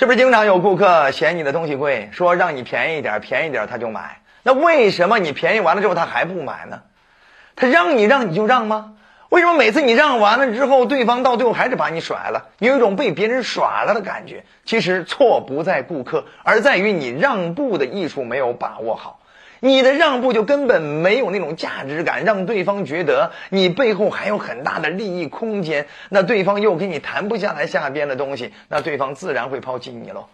是不是经常有顾客嫌你的东西贵，说让你便宜点，便宜点他就买？那为什么你便宜完了之后他还不买呢？他让你让你就让吗？为什么每次你让完了之后，对方到最后还是把你甩了？你有一种被别人耍了的感觉。其实错不在顾客，而在于你让步的艺术没有把握好。你的让步就根本没有那种价值感，让对方觉得你背后还有很大的利益空间。那对方又跟你谈不下来下边的东西，那对方自然会抛弃你喽。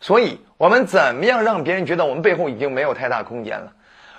所以，我们怎么样让别人觉得我们背后已经没有太大空间了？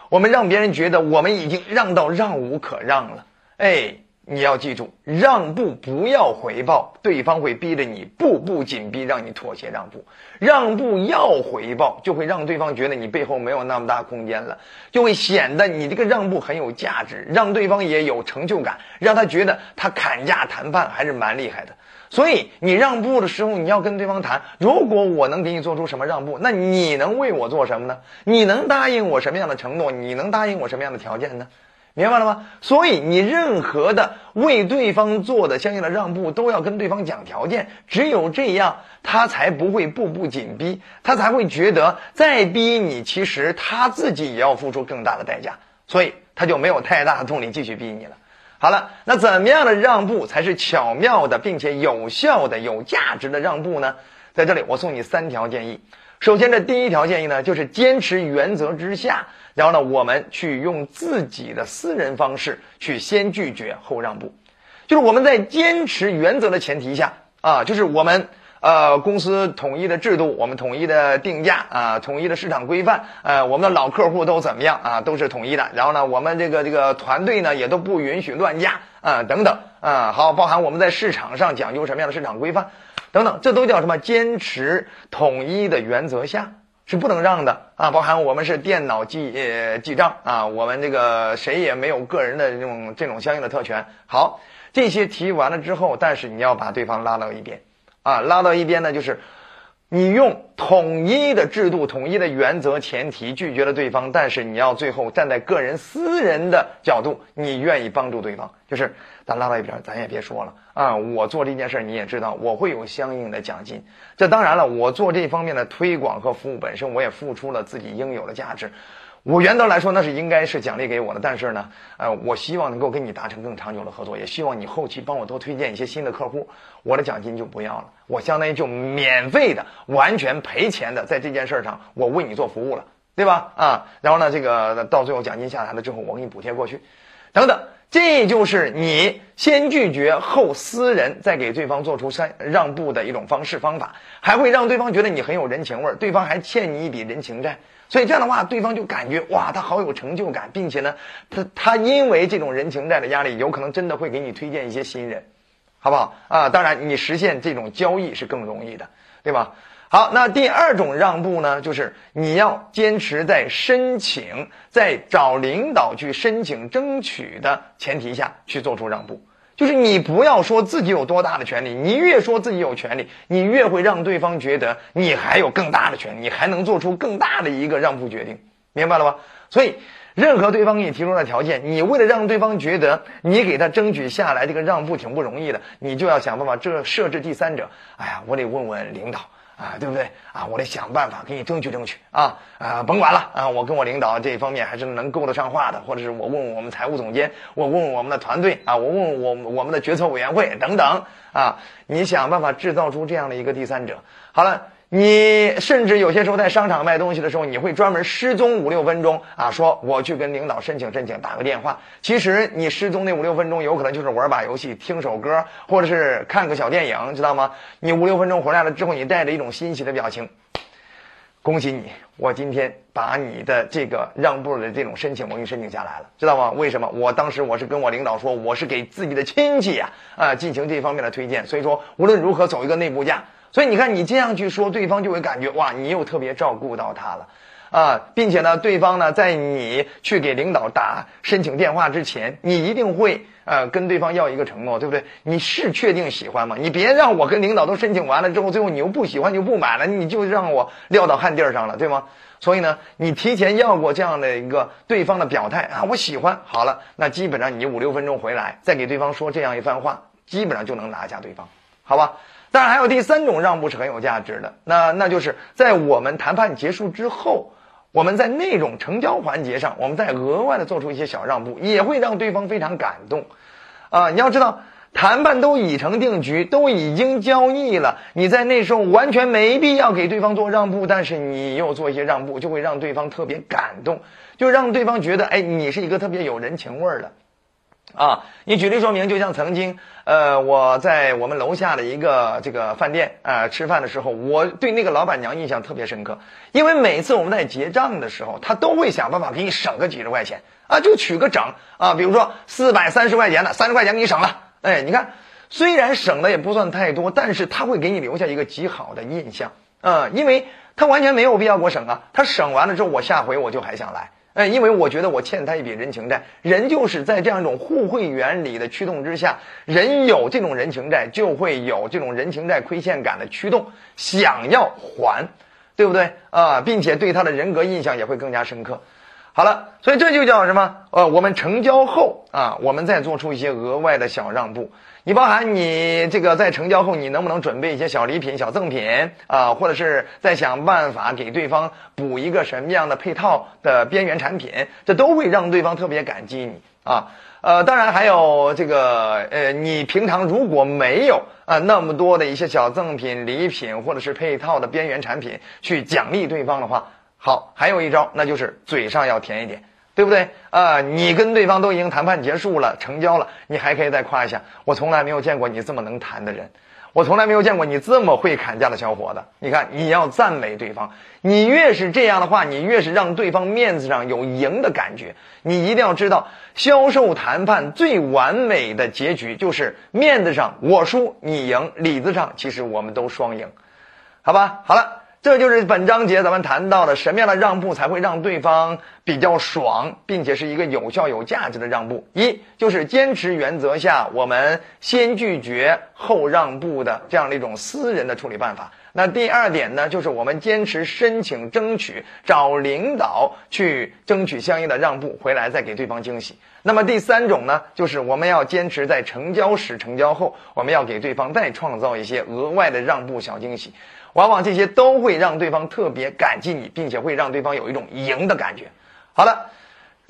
我们让别人觉得我们已经让到让无可让了。哎。你要记住，让步不要回报，对方会逼着你步步紧逼，让你妥协让步。让步要回报，就会让对方觉得你背后没有那么大空间了，就会显得你这个让步很有价值，让对方也有成就感，让他觉得他砍价谈判还是蛮厉害的。所以你让步的时候，你要跟对方谈：如果我能给你做出什么让步，那你能为我做什么呢？你能答应我什么样的承诺？你能答应我什么样的条件呢？明白了吗？所以你任何的为对方做的相应的让步，都要跟对方讲条件。只有这样，他才不会步步紧逼，他才会觉得再逼你，其实他自己也要付出更大的代价，所以他就没有太大的动力继续逼你了。好了，那怎么样的让步才是巧妙的，并且有效的、有价值的让步呢？在这里，我送你三条建议。首先，这第一条建议呢，就是坚持原则之下。然后呢，我们去用自己的私人方式去先拒绝后让步，就是我们在坚持原则的前提下啊，就是我们呃公司统一的制度，我们统一的定价啊，统一的市场规范，呃，我们的老客户都怎么样啊，都是统一的。然后呢，我们这个这个团队呢也都不允许乱价啊，等等啊，好，包含我们在市场上讲究什么样的市场规范等等，这都叫什么？坚持统一的原则下。是不能让的啊！包含我们是电脑记呃记账啊，我们这个谁也没有个人的这种这种相应的特权。好，这些提完了之后，但是你要把对方拉到一边啊，拉到一边呢，就是你用统一的制度、统一的原则前提拒绝了对方，但是你要最后站在个人私人的角度，你愿意帮助对方，就是。咱拉到一边，咱也别说了啊！我做这件事，你也知道，我会有相应的奖金。这当然了，我做这方面的推广和服务本身，我也付出了自己应有的价值。我原则来说，那是应该是奖励给我的。但是呢，呃，我希望能够跟你达成更长久的合作，也希望你后期帮我多推荐一些新的客户。我的奖金就不要了，我相当于就免费的、完全赔钱的，在这件事上，我为你做服务了，对吧？啊，然后呢，这个到最后奖金下来了之后，我给你补贴过去，等等。这就是你先拒绝后私人，再给对方做出让让步的一种方式方法，还会让对方觉得你很有人情味儿，对方还欠你一笔人情债，所以这样的话，对方就感觉哇，他好有成就感，并且呢，他他因为这种人情债的压力，有可能真的会给你推荐一些新人，好不好啊？当然，你实现这种交易是更容易的，对吧？好，那第二种让步呢，就是你要坚持在申请、在找领导去申请争取的前提下去做出让步，就是你不要说自己有多大的权利，你越说自己有权利，你越会让对方觉得你还有更大的权利，你还能做出更大的一个让步决定，明白了吧？所以，任何对方给你提出的条件，你为了让对方觉得你给他争取下来这个让步挺不容易的，你就要想办法这设置第三者。哎呀，我得问问领导。啊，对不对啊？我得想办法给你争取争取啊！啊，甭管了啊！我跟我领导这方面还是能够得上话的，或者是我问问我们财务总监，我问问我们的团队啊，我问问我我们的决策委员会等等啊！你想办法制造出这样的一个第三者。好了。你甚至有些时候在商场卖东西的时候，你会专门失踪五六分钟啊，说我去跟领导申请申请，打个电话。其实你失踪那五六分钟，有可能就是玩把游戏、听首歌，或者是看个小电影，知道吗？你五六分钟回来了之后，你带着一种欣喜的表情，恭喜你，我今天把你的这个让步的这种申请，我给你申请下来了，知道吗？为什么？我当时我是跟我领导说，我是给自己的亲戚呀啊进行这方面的推荐，所以说无论如何走一个内部价。所以你看，你这样去说，对方就会感觉哇，你又特别照顾到他了，啊，并且呢，对方呢，在你去给领导打申请电话之前，你一定会呃跟对方要一个承诺，对不对？你是确定喜欢吗？你别让我跟领导都申请完了之后，最后你又不喜欢就不买了，你就让我撂到旱地儿上了，对吗？所以呢，你提前要过这样的一个对方的表态啊，我喜欢，好了，那基本上你五六分钟回来再给对方说这样一番话，基本上就能拿下对方，好吧？当然，还有第三种让步是很有价值的，那那就是在我们谈判结束之后，我们在那种成交环节上，我们再额外的做出一些小让步，也会让对方非常感动。啊，你要知道，谈判都已成定局，都已经交易了，你在那时候完全没必要给对方做让步，但是你又做一些让步，就会让对方特别感动，就让对方觉得，哎，你是一个特别有人情味儿的。啊，你举例说明，就像曾经，呃，我在我们楼下的一个这个饭店啊吃饭的时候，我对那个老板娘印象特别深刻，因为每次我们在结账的时候，她都会想办法给你省个几十块钱啊，就取个整啊，比如说四百三十块钱的，三十块钱给你省了，哎，你看，虽然省的也不算太多，但是他会给你留下一个极好的印象，嗯，因为他完全没有必要给我省啊，他省完了之后，我下回我就还想来。哎，因为我觉得我欠他一笔人情债，人就是在这样一种互惠原理的驱动之下，人有这种人情债，就会有这种人情债亏欠感的驱动，想要还，对不对啊？并且对他的人格印象也会更加深刻。好了，所以这就叫什么？呃，我们成交后啊，我们再做出一些额外的小让步。你包含你这个在成交后，你能不能准备一些小礼品、小赠品啊？或者是再想办法给对方补一个什么样的配套的边缘产品？这都会让对方特别感激你啊。呃，当然还有这个呃，你平常如果没有啊那么多的一些小赠品、礼品或者是配套的边缘产品去奖励对方的话。好，还有一招，那就是嘴上要甜一点，对不对啊？你跟对方都已经谈判结束了，成交了，你还可以再夸一下，我从来没有见过你这么能谈的人，我从来没有见过你这么会砍价的小伙子。你看，你要赞美对方，你越是这样的话，你越是让对方面子上有赢的感觉。你一定要知道，销售谈判最完美的结局就是面子上我输你赢，里子上其实我们都双赢，好吧？好了。这就是本章节咱们谈到的什么样的让步才会让对方比较爽，并且是一个有效有价值的让步。一就是坚持原则下，我们先拒绝后让步的这样的一种私人的处理办法。那第二点呢，就是我们坚持申请争取找领导去争取相应的让步，回来再给对方惊喜。那么第三种呢，就是我们要坚持在成交时、成交后，我们要给对方再创造一些额外的让步小惊喜。往往这些都会让对方特别感激你，并且会让对方有一种赢的感觉。好了，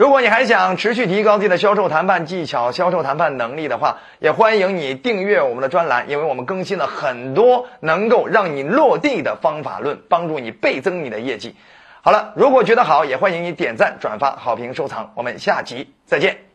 如果你还想持续提高自己的销售谈判技巧、销售谈判能力的话，也欢迎你订阅我们的专栏，因为我们更新了很多能够让你落地的方法论，帮助你倍增你的业绩。好了，如果觉得好，也欢迎你点赞、转发、好评、收藏。我们下集再见。